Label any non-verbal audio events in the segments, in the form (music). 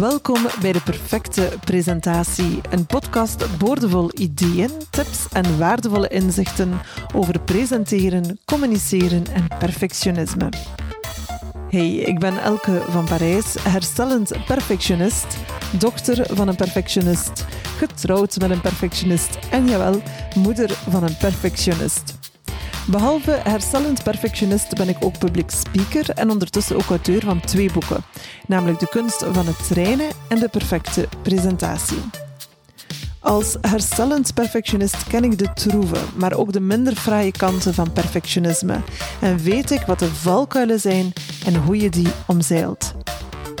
Welkom bij de Perfecte Presentatie, een podcast boordevol ideeën, tips en waardevolle inzichten over presenteren, communiceren en perfectionisme. Hey, ik ben Elke van Parijs, herstellend perfectionist, dochter van een perfectionist, getrouwd met een perfectionist en jawel, moeder van een perfectionist. Behalve herstellend perfectionist ben ik ook public speaker en ondertussen ook auteur van twee boeken, namelijk De kunst van het trainen en De perfecte presentatie. Als herstellend perfectionist ken ik de troeven, maar ook de minder fraaie kanten van perfectionisme en weet ik wat de valkuilen zijn en hoe je die omzeilt.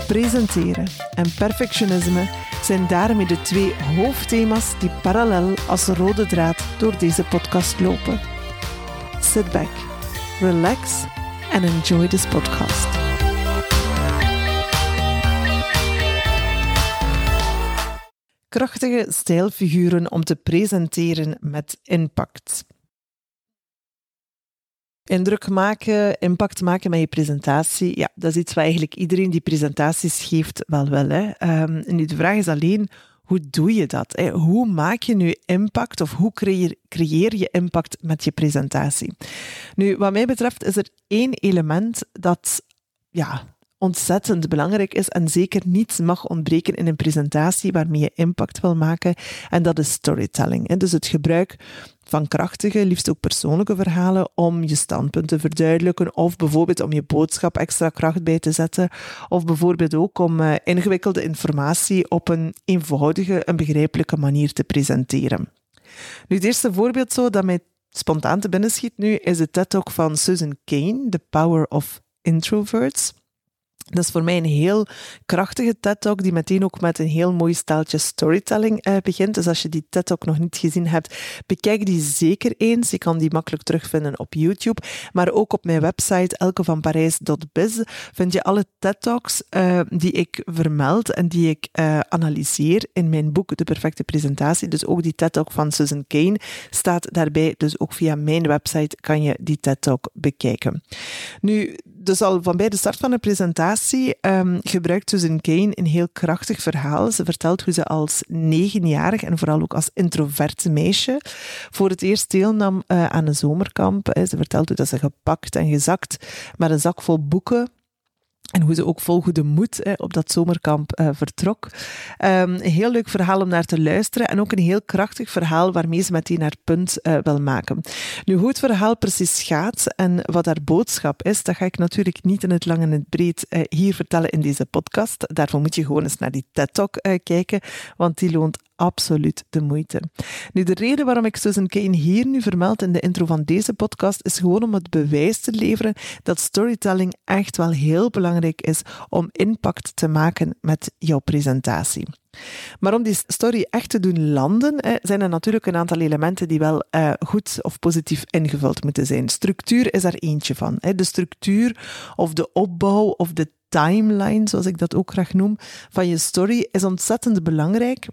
Presenteren en perfectionisme zijn daarmee de twee hoofdthema's die parallel als rode draad door deze podcast lopen sit back, relax, and enjoy this podcast. Krachtige stijlfiguren om te presenteren met impact. Indruk maken, impact maken met je presentatie, ja, dat is iets wat eigenlijk iedereen die presentaties geeft wel wel. Hè. Um, en de vraag is alleen, hoe doe je dat? Hè? Hoe maak je nu impact of hoe creëer, creëer je impact met je presentatie? Nu, wat mij betreft is er één element dat ja, ontzettend belangrijk is en zeker niet mag ontbreken in een presentatie waarmee je impact wil maken. En dat is storytelling. Dus het gebruik van krachtige, liefst ook persoonlijke verhalen om je standpunt te verduidelijken of bijvoorbeeld om je boodschap extra kracht bij te zetten of bijvoorbeeld ook om uh, ingewikkelde informatie op een eenvoudige en begrijpelijke manier te presenteren. Nu, het eerste voorbeeld zo dat mij spontaan te binnen schiet nu is de TED-talk van Susan Cain, The Power of Introverts. Dat is voor mij een heel krachtige TED-talk die meteen ook met een heel mooi staaltje storytelling uh, begint. Dus als je die TED-talk nog niet gezien hebt, bekijk die zeker eens. Je kan die makkelijk terugvinden op YouTube, maar ook op mijn website elkevanparijs.biz vind je alle TED-talks uh, die ik vermeld en die ik uh, analyseer in mijn boek De Perfecte Presentatie. Dus ook die TED-talk van Susan Cain staat daarbij. Dus ook via mijn website kan je die TED-talk bekijken. Nu, dus al van bij de start van de presentatie um, gebruikt Susan Kane een heel krachtig verhaal. Ze vertelt hoe ze als negenjarig en vooral ook als introverte meisje voor het eerst deelnam uh, aan een zomerkamp. Ze vertelt hoe dat ze gepakt en gezakt met een zak vol boeken en hoe ze ook vol goede moed op dat zomerkamp uh, vertrok. Um, een heel leuk verhaal om naar te luisteren. En ook een heel krachtig verhaal waarmee ze meteen haar punt uh, wil maken. Nu, hoe het verhaal precies gaat en wat haar boodschap is, dat ga ik natuurlijk niet in het lang en het breed uh, hier vertellen in deze podcast. Daarvoor moet je gewoon eens naar die TED-talk kijken, want die loont absoluut de moeite. Nu, de reden waarom ik Susan Kane hier nu vermeld in de intro van deze podcast is gewoon om het bewijs te leveren dat storytelling echt wel heel belangrijk is om impact te maken met jouw presentatie. Maar om die story echt te doen landen, zijn er natuurlijk een aantal elementen die wel uh, goed of positief ingevuld moeten zijn. Structuur is daar eentje van. De structuur of de opbouw of de timeline, zoals ik dat ook graag noem, van je story is ontzettend belangrijk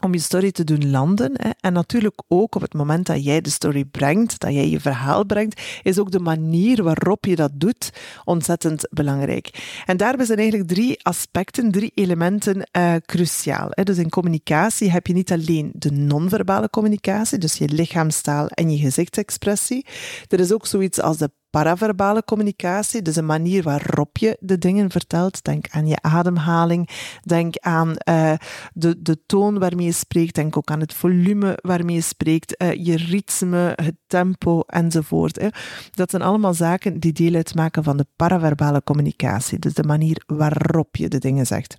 om je story te doen landen. Hè. En natuurlijk ook op het moment dat jij de story brengt, dat jij je verhaal brengt, is ook de manier waarop je dat doet ontzettend belangrijk. En daarbij zijn eigenlijk drie aspecten, drie elementen uh, cruciaal. Dus in communicatie heb je niet alleen de non-verbale communicatie, dus je lichaamstaal en je gezichtsexpressie. Er is ook zoiets als de paraverbale communicatie, dus een manier waarop je de dingen vertelt. Denk aan je ademhaling, denk aan uh, de, de toon waarmee je spreekt, denk ook aan het volume waarmee je spreekt, uh, je ritme, het tempo enzovoort. Hè. Dat zijn allemaal zaken die deel uitmaken van de paraverbale communicatie, dus de manier waarop je de dingen zegt.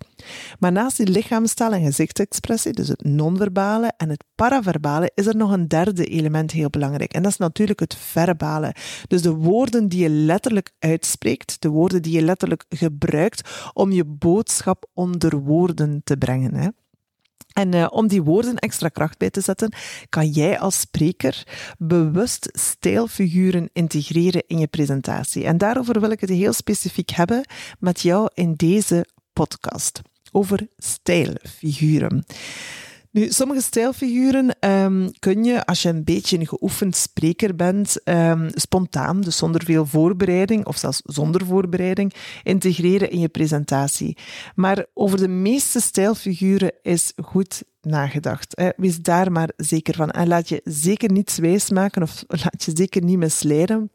Maar naast die lichaamstaal en gezichtsexpressie, dus het non-verbale en het paraverbale, is er nog een derde element heel belangrijk. En dat is natuurlijk het verbale. Dus de woorden woorden die je letterlijk uitspreekt, de woorden die je letterlijk gebruikt om je boodschap onder woorden te brengen. Hè. En uh, om die woorden extra kracht bij te zetten, kan jij als spreker bewust stijlfiguren integreren in je presentatie. En daarover wil ik het heel specifiek hebben met jou in deze podcast. Over stijlfiguren. Nu, sommige stijlfiguren um, kun je, als je een beetje een geoefend spreker bent, um, spontaan, dus zonder veel voorbereiding, of zelfs zonder voorbereiding, integreren in je presentatie. Maar over de meeste stijlfiguren is goed nagedacht. Hè. Wees daar maar zeker van. En laat je zeker niet wijs maken of (laughs) laat je zeker niet misleiden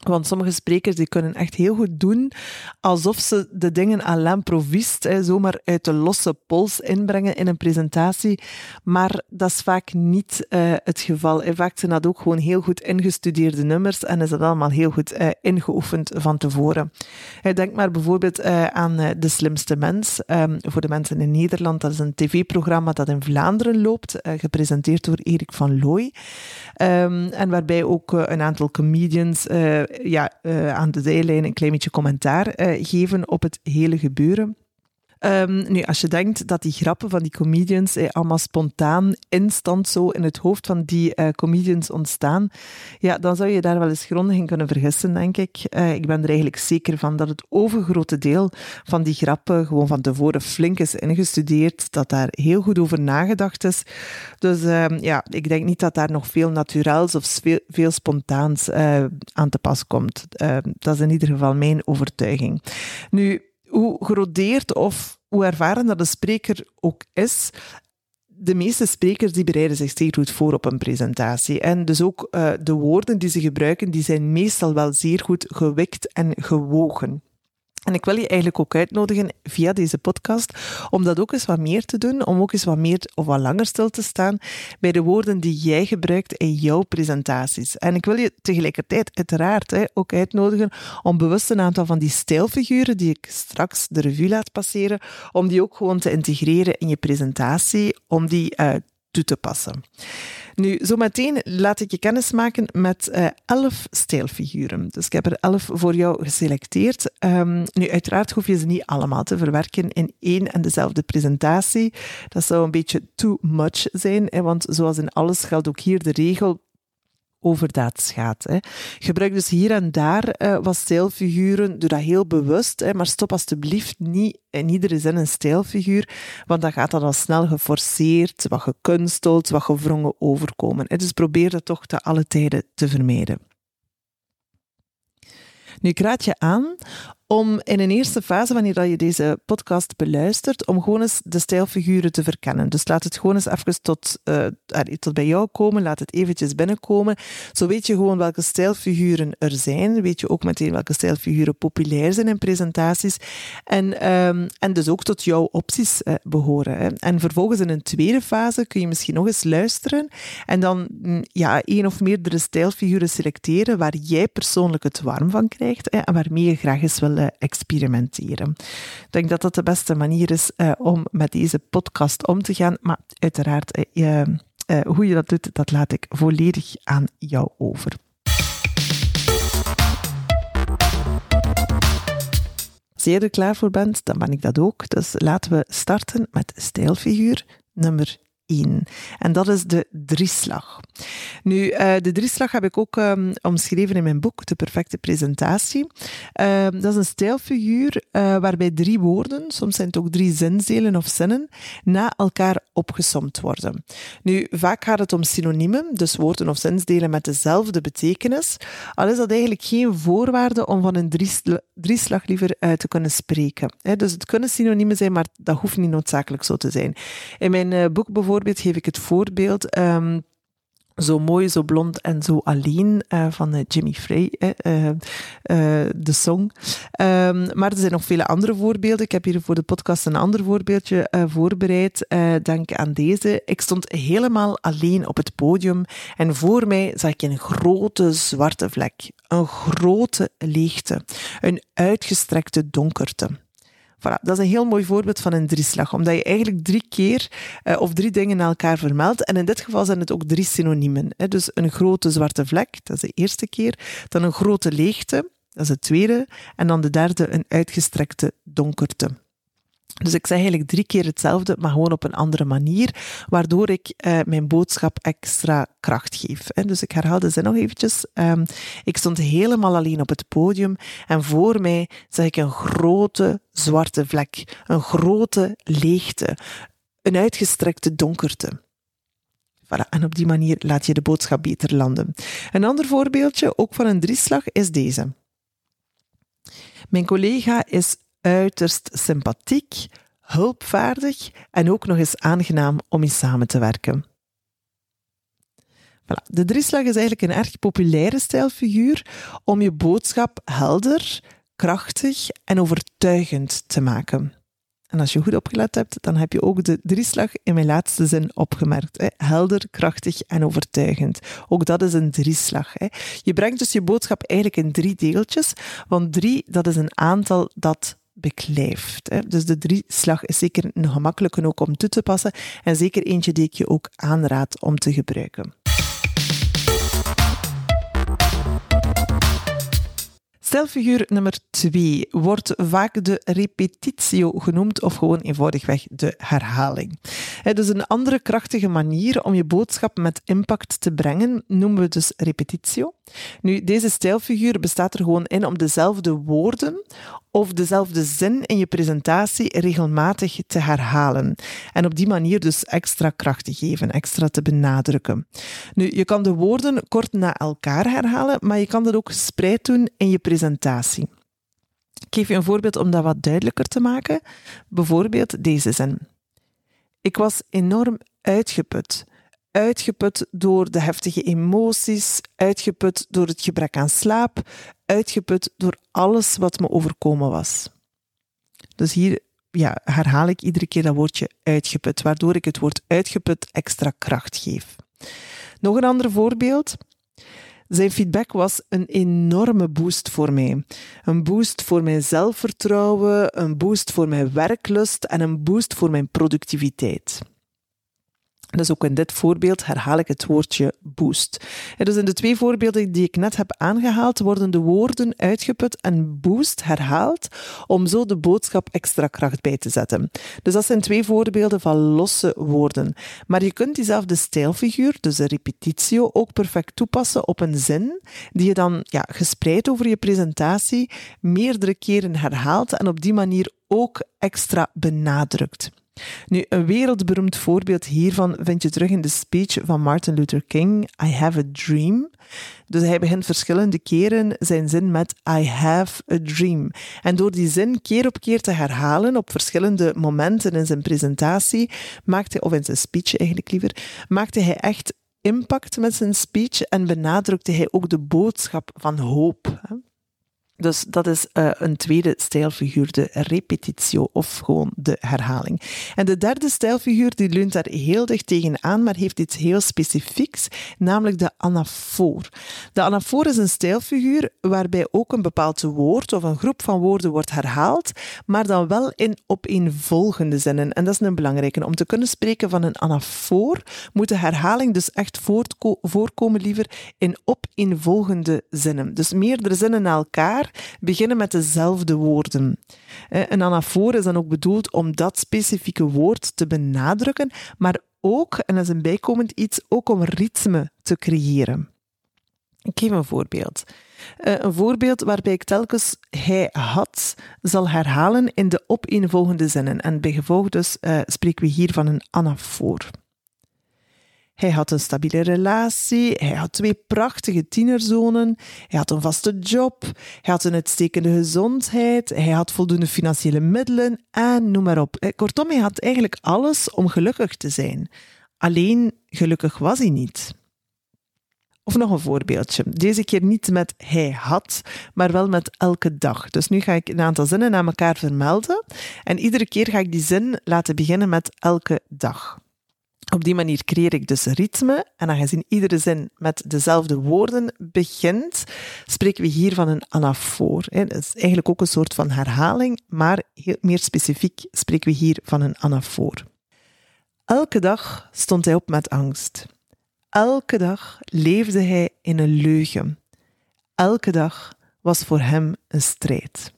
want sommige sprekers die kunnen echt heel goed doen alsof ze de dingen à l'improviste, zomaar uit de losse pols inbrengen in een presentatie. Maar dat is vaak niet uh, het geval. En vaak zijn dat ook gewoon heel goed ingestudeerde nummers en is dat allemaal heel goed uh, ingeoefend van tevoren. Denk maar bijvoorbeeld uh, aan De Slimste Mens. Um, voor de mensen in Nederland, dat is een tv-programma dat in Vlaanderen loopt, gepresenteerd door Erik van Looy. Um, en waarbij ook een aantal comedians ja, uh, aan de zijlijn een klein beetje commentaar uh, geven op het hele gebeuren. Um, nu, als je denkt dat die grappen van die comedians eh, allemaal spontaan, instant zo in het hoofd van die uh, comedians ontstaan, ja, dan zou je daar wel eens grondig in kunnen vergissen, denk ik. Uh, ik ben er eigenlijk zeker van dat het overgrote deel van die grappen gewoon van tevoren flink is ingestudeerd, dat daar heel goed over nagedacht is. Dus uh, ja, ik denk niet dat daar nog veel naturels of veel, veel spontaans aan te pas komt. Uh, dat is in ieder geval mijn overtuiging. Nu, hoe gerodeerd of hoe ervaren dat de spreker ook is, de meeste sprekers die bereiden zich zeer goed voor op een presentatie. En dus ook uh, de woorden die ze gebruiken, die zijn meestal wel zeer goed gewikt en gewogen. En ik wil je eigenlijk ook uitnodigen via deze podcast om dat ook eens wat meer te doen, om ook eens wat meer of wat langer stil te staan bij de woorden die jij gebruikt in jouw presentaties. En ik wil je tegelijkertijd uiteraard ook uitnodigen om bewust een aantal van die stijlfiguren die ik straks de revue laat passeren, om die ook gewoon te integreren in je presentatie, om die uh, toe te passen. Nu, zometeen laat ik je kennis maken met uh, elf stijlfiguren. Dus ik heb er elf voor jou geselecteerd. Um, nu, uiteraard hoef je ze niet allemaal te verwerken in één en dezelfde presentatie. Dat zou een beetje too much zijn, hè, want zoals in alles geldt ook hier de regel overdaad gaat. Hè. Gebruik dus hier en daar uh, wat stijlfiguren, doe dat heel bewust, hè, maar stop alsjeblieft niet in iedere zin een stijlfiguur, want dan gaat dat al snel geforceerd, wat gekunsteld, wat gevrongen overkomen. Dus probeer dat toch te alle tijden te vermijden. Nu, ik raad je aan om in een eerste fase, wanneer je deze podcast beluistert, om gewoon eens de stijlfiguren te verkennen. Dus laat het gewoon eens even tot, uh, tot bij jou komen, laat het eventjes binnenkomen. Zo weet je gewoon welke stijlfiguren er zijn, weet je ook meteen welke stijlfiguren populair zijn in presentaties en, um, en dus ook tot jouw opties uh, behoren. En vervolgens in een tweede fase kun je misschien nog eens luisteren en dan mm, ja, één of meerdere stijlfiguren selecteren waar jij persoonlijk het warm van krijgt hè, en waarmee je graag eens wil experimenteren. Ik denk dat dat de beste manier is uh, om met deze podcast om te gaan. Maar uiteraard, uh, hoe je dat doet, dat laat ik volledig aan jou over. Als jij er klaar voor bent, dan ben ik dat ook. Dus laten we starten met stijlfiguur nummer en dat is de drieslag. Nu, uh, de drieslag heb ik ook um, omschreven in mijn boek, De Perfecte Presentatie. Uh, dat is een stijlfiguur uh, waarbij drie woorden, soms zijn het ook drie zinzelen of zinnen, na elkaar opgesomd worden. Nu, vaak gaat het om synoniemen, dus woorden of zinsdelen met dezelfde betekenis, al is dat eigenlijk geen voorwaarde om van een drieslag liever uit te kunnen spreken. dus het kunnen synoniemen zijn, maar dat hoeft niet noodzakelijk zo te zijn. In mijn boek bijvoorbeeld geef ik het voorbeeld. Um, zo mooi, zo blond en zo alleen uh, van uh, Jimmy Frey, uh, de song. Um, maar er zijn nog vele andere voorbeelden. Ik heb hier voor de podcast een ander voorbeeldje voorbereid. denk aan deze. Ik stond helemaal alleen op het podium en voor mij zag ik een grote zwarte vlek. Een grote leegte. Een uitgestrekte donkerte. Voilà, dat is een heel mooi voorbeeld van een drieslag, omdat je eigenlijk drie keer uh, of drie dingen naar elkaar vermeldt. En in dit geval zijn het ook drie synoniemen. Hè. Dus een grote zwarte vlek, dat is de eerste keer. Dan een grote leegte, dat is de tweede. En dan de derde, een uitgestrekte donkerte. Dus ik zeg eigenlijk drie keer hetzelfde, maar gewoon op een andere manier, waardoor ik uh, mijn boodschap extra kracht geef. Hè. Dus ik herhaal de zin nog eventjes. Um, ik stond helemaal alleen op het podium en voor mij zag ik een grote zwarte vlek, een grote leegte, een uitgestrekte donkerte. Voilà, en op die manier laat je de boodschap beter landen. Een ander voorbeeldje, ook van een drieslag, is deze. Mijn collega is uiterst sympathiek, hulpvaardig en ook nog eens aangenaam om mee samen te werken. Voilà. De drieslag is eigenlijk een erg populaire stijlfiguur om je boodschap helder, krachtig en overtuigend te maken. En als je goed opgelet hebt, dan heb je ook de drieslag in mijn laatste zin opgemerkt. Hè? Helder, krachtig en overtuigend. Ook dat is een drieslag. Hè? Je brengt dus je boodschap eigenlijk in drie deeltjes, want drie, dat is een aantal dat beklijft. Dus de drieslag is zeker een gemakkelijke ook om toe te passen en zeker eentje die ik je ook aanraad om te gebruiken. Stelfiguur nummer 2 wordt vaak de repetitio genoemd of gewoon eenvoudigweg de herhaling. Het is een andere krachtige manier om je boodschap met impact te brengen, noemen we dus repetitio. Nu, deze stijlfiguur bestaat er gewoon in om dezelfde woorden of dezelfde zin in je presentatie regelmatig te herhalen. En op die manier dus extra kracht te geven, extra te benadrukken. Nu, je kan de woorden kort na elkaar herhalen, maar je kan dat ook gespreid doen in je presentatie. Ik geef je een voorbeeld om dat wat duidelijker te maken. Bijvoorbeeld deze zin. Ik was enorm uitgeput uitgeput door de heftige emoties, uitgeput door het gebrek aan slaap, uitgeput door alles wat me overkomen was. Dus hier ja, herhaal ik iedere keer dat woordje uitgeput, waardoor ik het woord uitgeput extra kracht geef. Nog een ander voorbeeld. Zijn feedback was een enorme boost voor mij. Een boost voor mijn zelfvertrouwen, een boost voor mijn werklust en een boost voor mijn productiviteit. Dus ook in dit voorbeeld herhaal ik het woordje boost. Dus in de twee voorbeelden die ik net heb aangehaald, worden de woorden uitgeput en boost herhaald, om zo de boodschap extra kracht bij te zetten. Dus dat zijn twee voorbeelden van losse woorden. Maar je kunt diezelfde stijlfiguur, dus de repetitio, ook perfect toepassen op een zin, die je dan ja, gespreid over je presentatie meerdere keren herhaalt en op die manier ook extra benadrukt. Nu, een wereldberoemd voorbeeld hiervan vind je terug in de speech van Martin Luther King, I have a dream. Dus hij begint verschillende keren zijn zin met I have a dream. En door die zin keer op keer te herhalen op verschillende momenten in zijn presentatie, maakte, of in zijn speech eigenlijk liever, maakte hij echt impact met zijn speech en benadrukte hij ook de boodschap van hoop. Dus dat is uh, een tweede stijlfiguur, de repetitio of gewoon de herhaling. En de derde stijlfiguur die leunt daar heel dicht tegenaan, maar heeft iets heel specifieks, namelijk de anafoor. De anafoor is een stijlfiguur waarbij ook een bepaald woord of een groep van woorden wordt herhaald, maar dan wel in opeenvolgende zinnen. En dat is een belangrijke. Om te kunnen spreken van een anafoor moet de herhaling dus echt voorkomen liever in opeenvolgende zinnen. Dus meerdere zinnen na elkaar beginnen met dezelfde woorden. Een anafoor is dan ook bedoeld om dat specifieke woord te benadrukken, maar ook, en dat is een bijkomend iets, ook om ritme te creëren. Ik geef een voorbeeld. Een voorbeeld waarbij ik telkens hij had zal herhalen in de opeenvolgende zinnen. En bij gevolg dus uh, spreken we hier van een anafoor. Hij had een stabiele relatie, hij had twee prachtige tienerzonen, hij had een vaste job, hij had een uitstekende gezondheid, hij had voldoende financiële middelen en noem maar op. Eh, kortom, hij had eigenlijk alles om gelukkig te zijn. Alleen gelukkig was hij niet. Of nog een voorbeeldje. Deze keer niet met hij had, maar wel met elke dag. Dus nu ga ik een aantal zinnen aan elkaar vermelden en iedere keer ga ik die zin laten beginnen met elke dag. Op die manier creëer ik dus ritme. En aangezien iedere zin met dezelfde woorden begint, spreken we hier van een anafoor. Dat is eigenlijk ook een soort van herhaling, maar meer specifiek spreken we hier van een anafoor. Elke dag stond hij op met angst. Elke dag leefde hij in een leugen. Elke dag was voor hem een strijd.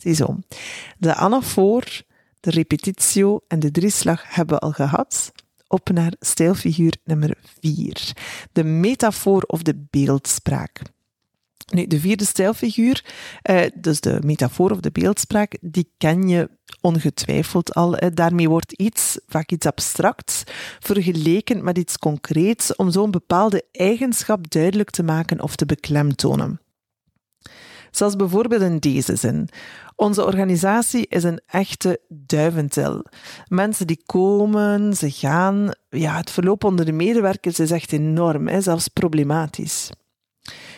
Ziezo. De anafoor, de repetitio en de drieslag hebben we al gehad. Op naar stijlfiguur nummer 4. De metafoor of de beeldspraak. Nu, de vierde stijlfiguur, eh, dus de metafoor of de beeldspraak, die ken je ongetwijfeld al. Daarmee wordt iets, vaak iets abstracts, vergeleken met iets concreets om zo'n bepaalde eigenschap duidelijk te maken of te beklemtonen. Zoals bijvoorbeeld in deze zin. Onze organisatie is een echte duiventil. Mensen die komen, ze gaan. Ja, het verloop onder de medewerkers is echt enorm, hè, zelfs problematisch.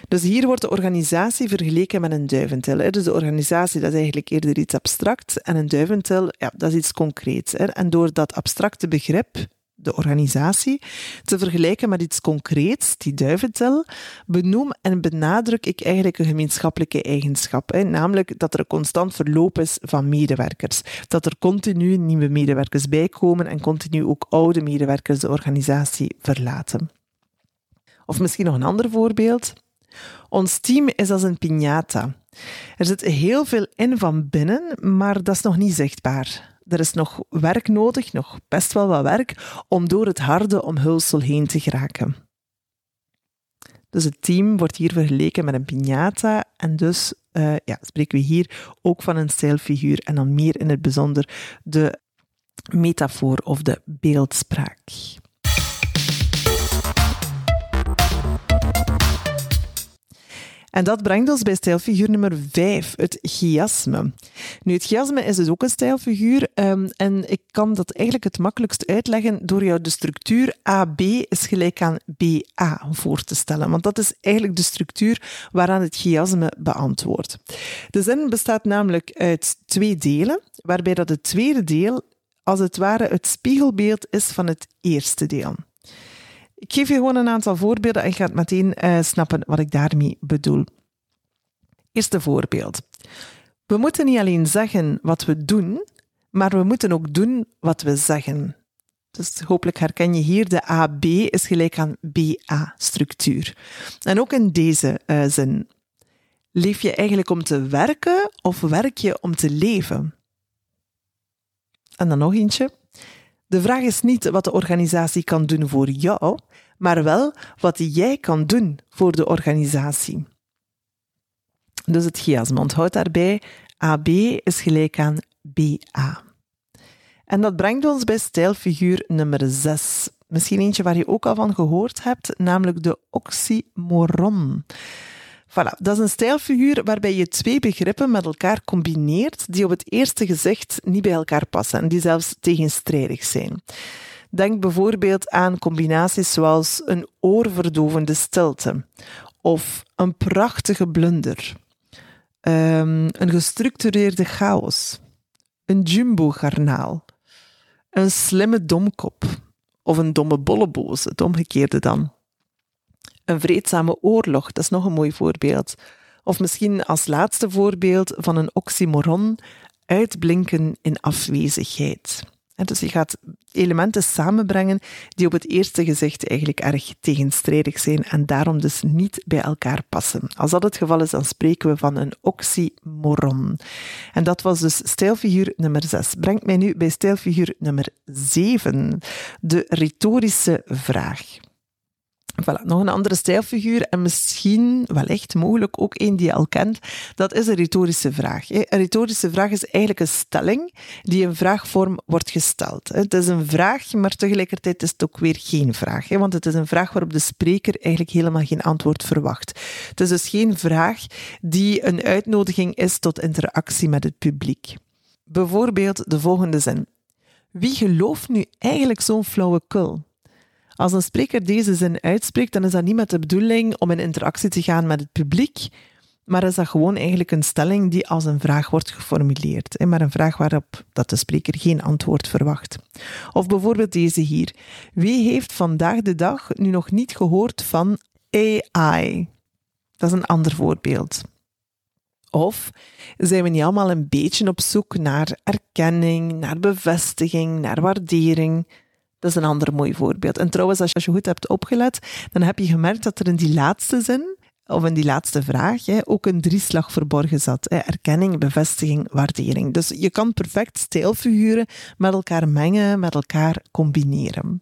Dus hier wordt de organisatie vergeleken met een duiventil. Dus de organisatie dat is eigenlijk eerder iets abstract en een duiventil ja, dat is iets concreets. En door dat abstracte begrip, de organisatie, te vergelijken met iets concreets, die duiventil, benoem en benadruk ik eigenlijk een gemeenschappelijke eigenschap. Namelijk dat er een constant verloop is van medewerkers. Dat er continu nieuwe medewerkers bijkomen en continu ook oude medewerkers de organisatie verlaten. Of misschien nog een ander voorbeeld. Ons team is als een piñata. Er zit heel veel in van binnen, maar dat is nog niet zichtbaar. Er is nog werk nodig, nog best wel wat werk, om door het harde omhulsel heen te geraken. Dus het team wordt hier vergeleken met een piñata en dus uh, ja, spreken we hier ook van een stijlfiguur en dan meer in het bijzonder de metafoor of de beeldspraak. En dat brengt ons bij stijlfiguur nummer 5, het chiasme. Nu, het chiasme is dus ook een stijlfiguur um, en ik kan dat eigenlijk het makkelijkst uitleggen door jou de structuur AB is gelijk aan BA voor te stellen. Want dat is eigenlijk de structuur waaraan het chiasme beantwoordt. De zin bestaat namelijk uit twee delen, waarbij dat het tweede deel als het ware het spiegelbeeld is van het eerste deel. Ik geef je gewoon een aantal voorbeelden en je gaat meteen uh, snappen wat ik daarmee bedoel. Eerste voorbeeld. We moeten niet alleen zeggen wat we doen, maar we moeten ook doen wat we zeggen. Dus hopelijk herken je hier de AB is gelijk aan BA-structuur. En ook in deze uh, zin. Leef je eigenlijk om te werken of werk je om te leven? En dan nog eentje. De vraag is niet wat de organisatie kan doen voor jou, maar wel wat jij kan doen voor de organisatie. Dus het chiasme. Onthoud daarbij, AB is gelijk aan BA. En dat brengt ons bij stijlfiguur nummer 6. Misschien eentje waar je ook al van gehoord hebt, namelijk de oxymoron. Voilà, dat is een stijlfiguur waarbij je twee begrippen met elkaar combineert die op het eerste gezicht niet bij elkaar passen en die zelfs tegenstrijdig zijn. Denk bijvoorbeeld aan combinaties zoals een oorverdovende stilte of een prachtige blunder, um, een gestructureerde chaos, een jumbo-garnaal, een slimme domkop of een domme bolleboos, het omgekeerde dan. Een vreedzame oorlog, dat is nog een mooi voorbeeld. Of misschien als laatste voorbeeld van een oxymoron, uitblinken in afwezigheid. Dus je gaat elementen samenbrengen die op het eerste gezicht eigenlijk erg tegenstrijdig zijn en daarom dus niet bij elkaar passen. Als dat het geval is, dan spreken we van een oxymoron. En dat was dus stijlfiguur nummer 6. Brengt mij nu bij stijlfiguur nummer 7, de retorische vraag. Voilà, nog een andere stijlfiguur en misschien, wellicht, mogelijk ook een die je al kent. Dat is een retorische vraag. Een retorische vraag is eigenlijk een stelling die in vraagvorm wordt gesteld. Het is een vraag, maar tegelijkertijd is het ook weer geen vraag. Want het is een vraag waarop de spreker eigenlijk helemaal geen antwoord verwacht. Het is dus geen vraag die een uitnodiging is tot interactie met het publiek. Bijvoorbeeld de volgende zin. Wie gelooft nu eigenlijk zo'n flauwekul? Als een spreker deze zin uitspreekt, dan is dat niet met de bedoeling om in interactie te gaan met het publiek, maar is dat gewoon eigenlijk een stelling die als een vraag wordt geformuleerd, maar een vraag waarop dat de spreker geen antwoord verwacht. Of bijvoorbeeld deze hier. Wie heeft vandaag de dag nu nog niet gehoord van AI? Dat is een ander voorbeeld. Of zijn we niet allemaal een beetje op zoek naar erkenning, naar bevestiging, naar waardering? Dat is een ander mooi voorbeeld. En trouwens, als je goed hebt opgelet, dan heb je gemerkt dat er in die laatste zin, of in die laatste vraag, ook een drieslag verborgen zat. Erkenning, bevestiging, waardering. Dus je kan perfect stijlfiguren met elkaar mengen, met elkaar combineren.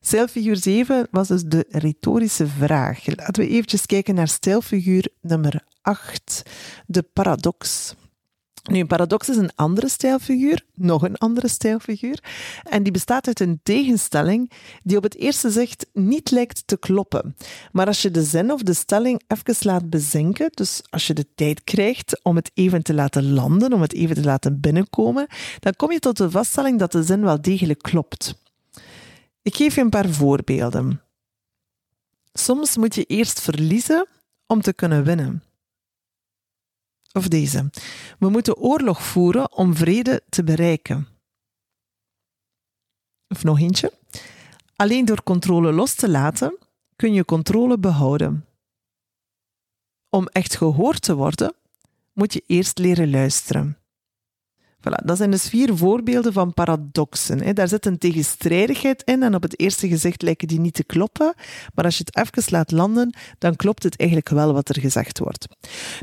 Stijlfiguur 7 was dus de retorische vraag. Laten we eventjes kijken naar stijlfiguur nummer 8, de paradox. Nu, een paradox is een andere stijlfiguur, nog een andere stijlfiguur, en die bestaat uit een tegenstelling die op het eerste zicht niet lijkt te kloppen. Maar als je de zin of de stelling even laat bezinken, dus als je de tijd krijgt om het even te laten landen, om het even te laten binnenkomen, dan kom je tot de vaststelling dat de zin wel degelijk klopt. Ik geef je een paar voorbeelden. Soms moet je eerst verliezen om te kunnen winnen. Of deze. We moeten oorlog voeren om vrede te bereiken. Of nog eentje. Alleen door controle los te laten kun je controle behouden. Om echt gehoord te worden, moet je eerst leren luisteren. Voilà, dat zijn dus vier voorbeelden van paradoxen. Daar zit een tegenstrijdigheid in en op het eerste gezicht lijken die niet te kloppen, maar als je het even laat landen, dan klopt het eigenlijk wel wat er gezegd wordt.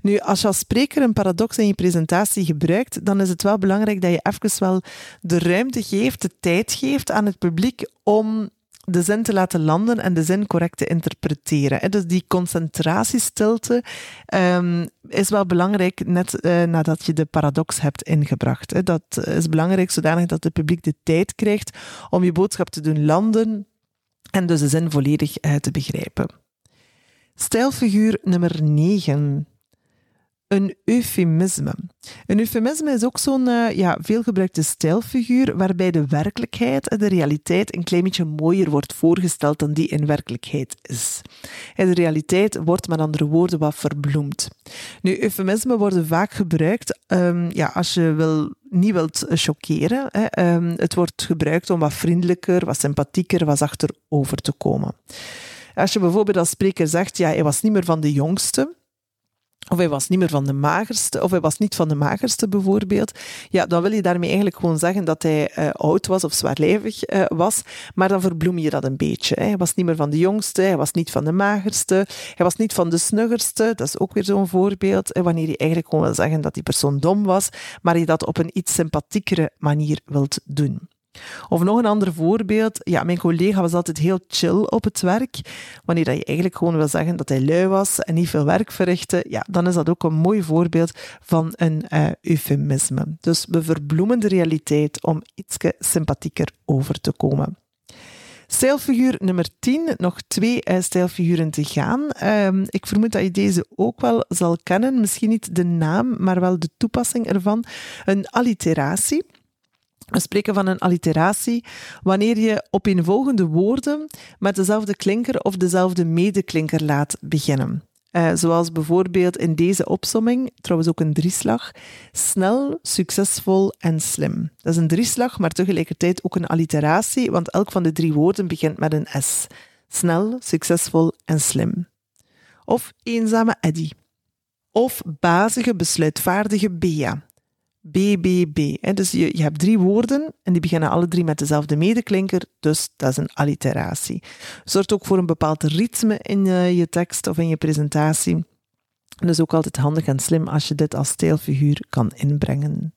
Nu, als je als spreker een paradox in je presentatie gebruikt, dan is het wel belangrijk dat je even wel de ruimte geeft, de tijd geeft aan het publiek om de zin te laten landen en de zin correct te interpreteren. Dus die concentratiestilte um, is wel belangrijk net uh, nadat je de paradox hebt ingebracht. Dat is belangrijk zodanig dat het publiek de tijd krijgt om je boodschap te doen landen en dus de zin volledig uh, te begrijpen. Stijlfiguur nummer 9 een eufemisme. Een eufemisme is ook zo'n uh, ja, veelgebruikte stijlfiguur waarbij de werkelijkheid en de realiteit een klein beetje mooier wordt voorgesteld dan die in werkelijkheid is. De realiteit wordt met andere woorden wat verbloemd. Nu, eufemismen worden vaak gebruikt um, ja, als je wil, niet wilt chockeren. Hè. Um, het wordt gebruikt om wat vriendelijker, wat sympathieker, wat zachter over te komen. Als je bijvoorbeeld als spreker zegt, ja, hij was niet meer van de jongste, of hij was niet meer van de magerste, of hij was niet van de magerste bijvoorbeeld, ja, dan wil je daarmee eigenlijk gewoon zeggen dat hij uh, oud was of zwaarlijvig uh, was, maar dan verbloem je dat een beetje. Hè. Hij was niet meer van de jongste, hij was niet van de magerste, hij was niet van de snuggerste, dat is ook weer zo'n voorbeeld, wanneer je eigenlijk gewoon wil zeggen dat die persoon dom was, maar je dat op een iets sympathiekere manier wilt doen. Of nog een ander voorbeeld. Ja, mijn collega was altijd heel chill op het werk. Wanneer je eigenlijk gewoon wil zeggen dat hij lui was en niet veel werk verrichtte, ja, dan is dat ook een mooi voorbeeld van een uh, eufemisme. Dus we verbloemen de realiteit om iets sympathieker over te komen. Stijlfiguur nummer 10, nog twee uh, stijlfiguren te gaan. Uh, ik vermoed dat je deze ook wel zal kennen. Misschien niet de naam, maar wel de toepassing ervan. Een alliteratie. We spreken van een alliteratie wanneer je opeenvolgende woorden met dezelfde klinker of dezelfde medeklinker laat beginnen. Uh, zoals bijvoorbeeld in deze opsomming, trouwens ook een drieslag, snel, succesvol en slim. Dat is een drieslag, maar tegelijkertijd ook een alliteratie, want elk van de drie woorden begint met een S. Snel, succesvol en slim. Of eenzame Eddy. Of bazige, besluitvaardige Bea. BBB. Dus je, je hebt drie woorden en die beginnen alle drie met dezelfde medeklinker, dus dat is een alliteratie. Zorgt ook voor een bepaald ritme in je, je tekst of in je presentatie. En is ook altijd handig en slim als je dit als stijlfiguur kan inbrengen.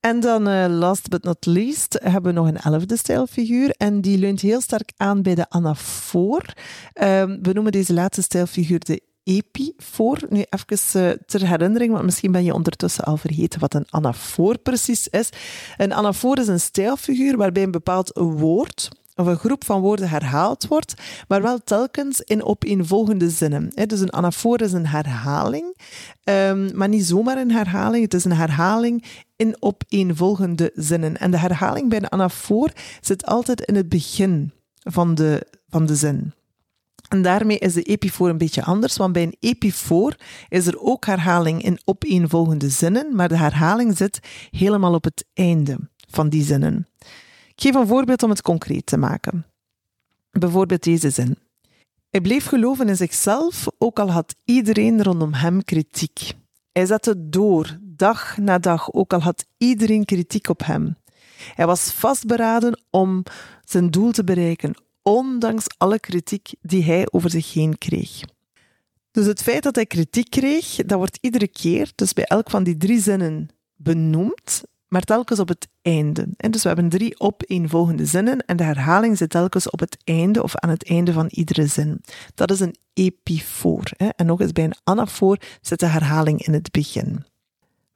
En dan, uh, last but not least, hebben we nog een elfde stijlfiguur. En die leunt heel sterk aan bij de anafoor. Uh, we noemen deze laatste stijlfiguur de epifoor. Nu even uh, ter herinnering, want misschien ben je ondertussen al vergeten wat een anafoor precies is. Een anafoor is een stijlfiguur waarbij een bepaald woord of een groep van woorden herhaald wordt, maar wel telkens in opeenvolgende zinnen. Dus een anafoor is een herhaling, um, maar niet zomaar een herhaling. Het is een herhaling in opeenvolgende zinnen. En de herhaling bij een anafoor zit altijd in het begin van de, van de zin. En daarmee is de epifoor een beetje anders, want bij een epifoor is er ook herhaling in opeenvolgende zinnen, maar de herhaling zit helemaal op het einde van die zinnen. Ik geef een voorbeeld om het concreet te maken. Bijvoorbeeld deze zin. Hij bleef geloven in zichzelf, ook al had iedereen rondom hem kritiek. Hij zette door, dag na dag, ook al had iedereen kritiek op hem. Hij was vastberaden om zijn doel te bereiken, ondanks alle kritiek die hij over zich heen kreeg. Dus het feit dat hij kritiek kreeg, dat wordt iedere keer, dus bij elk van die drie zinnen, benoemd, maar telkens op het einde. En dus we hebben drie opeenvolgende zinnen en de herhaling zit telkens op het einde of aan het einde van iedere zin. Dat is een epifoor. En nog eens bij een anafoor zit de herhaling in het begin.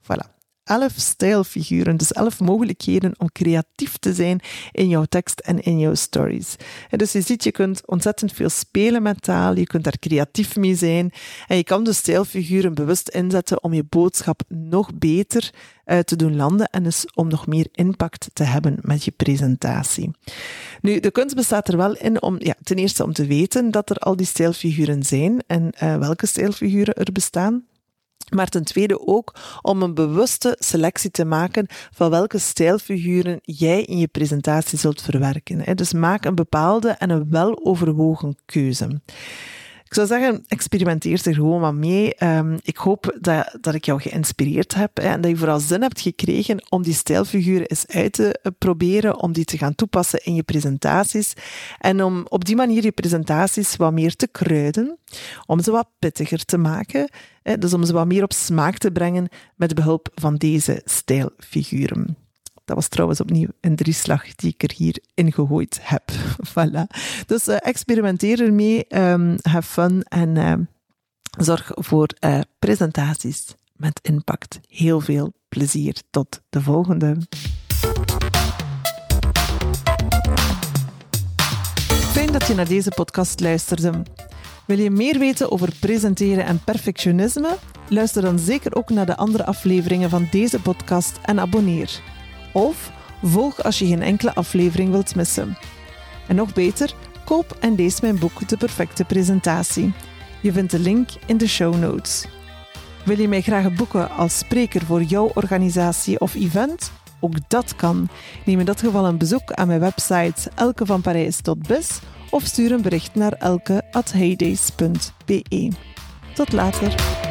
Voilà elf stijlfiguren, dus elf mogelijkheden om creatief te zijn in jouw tekst en in jouw stories. En dus je ziet, je kunt ontzettend veel spelen met taal, je kunt daar creatief mee zijn en je kan de stijlfiguren bewust inzetten om je boodschap nog beter uh, te doen landen en dus om nog meer impact te hebben met je presentatie. Nu, de kunst bestaat er wel in om ja, ten eerste om te weten dat er al die stijlfiguren zijn en uh, welke stijlfiguren er bestaan. Maar ten tweede ook om een bewuste selectie te maken van welke stijlfiguren jij in je presentatie zult verwerken. Dus maak een bepaalde en een weloverwogen keuze. Ik zou zeggen, experimenteer er gewoon wat mee. Um, ik hoop dat, dat ik jou geïnspireerd heb hè, en dat je vooral zin hebt gekregen om die stijlfiguren eens uit te eh, proberen, om die te gaan toepassen in je presentaties en om op die manier je presentaties wat meer te kruiden, om ze wat pittiger te maken, hè, dus om ze wat meer op smaak te brengen met behulp van deze stijlfiguren. Dat was trouwens opnieuw een drieslag die ik er hier ingegooid heb. (laughs) voilà. Dus uh, experimenteer ermee, um, have fun en uh, zorg voor uh, presentaties met impact. Heel veel plezier. Tot de volgende. Fijn dat je naar deze podcast luisterde. Wil je meer weten over presenteren en perfectionisme? Luister dan zeker ook naar de andere afleveringen van deze podcast en abonneer. Of volg als je geen enkele aflevering wilt missen. En nog beter, koop en lees mijn boek De Perfecte Presentatie. Je vindt de link in de show notes. Wil je mij graag boeken als spreker voor jouw organisatie of event? Ook dat kan. Neem in dat geval een bezoek aan mijn website elkevanparijs.biz of stuur een bericht naar elke.heydays.be. Tot later.